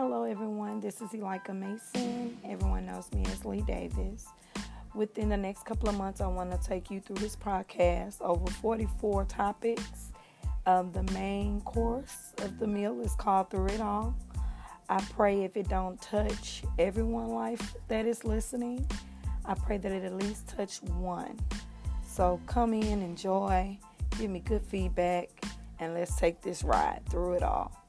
Hello, everyone. This is Elika Mason. Everyone knows me as Lee Davis. Within the next couple of months, I want to take you through this podcast over 44 topics. Um, the main course of the meal is called Through It All. I pray if it don't touch everyone life that is listening, I pray that it at least touch one. So come in, enjoy, give me good feedback, and let's take this ride through it all.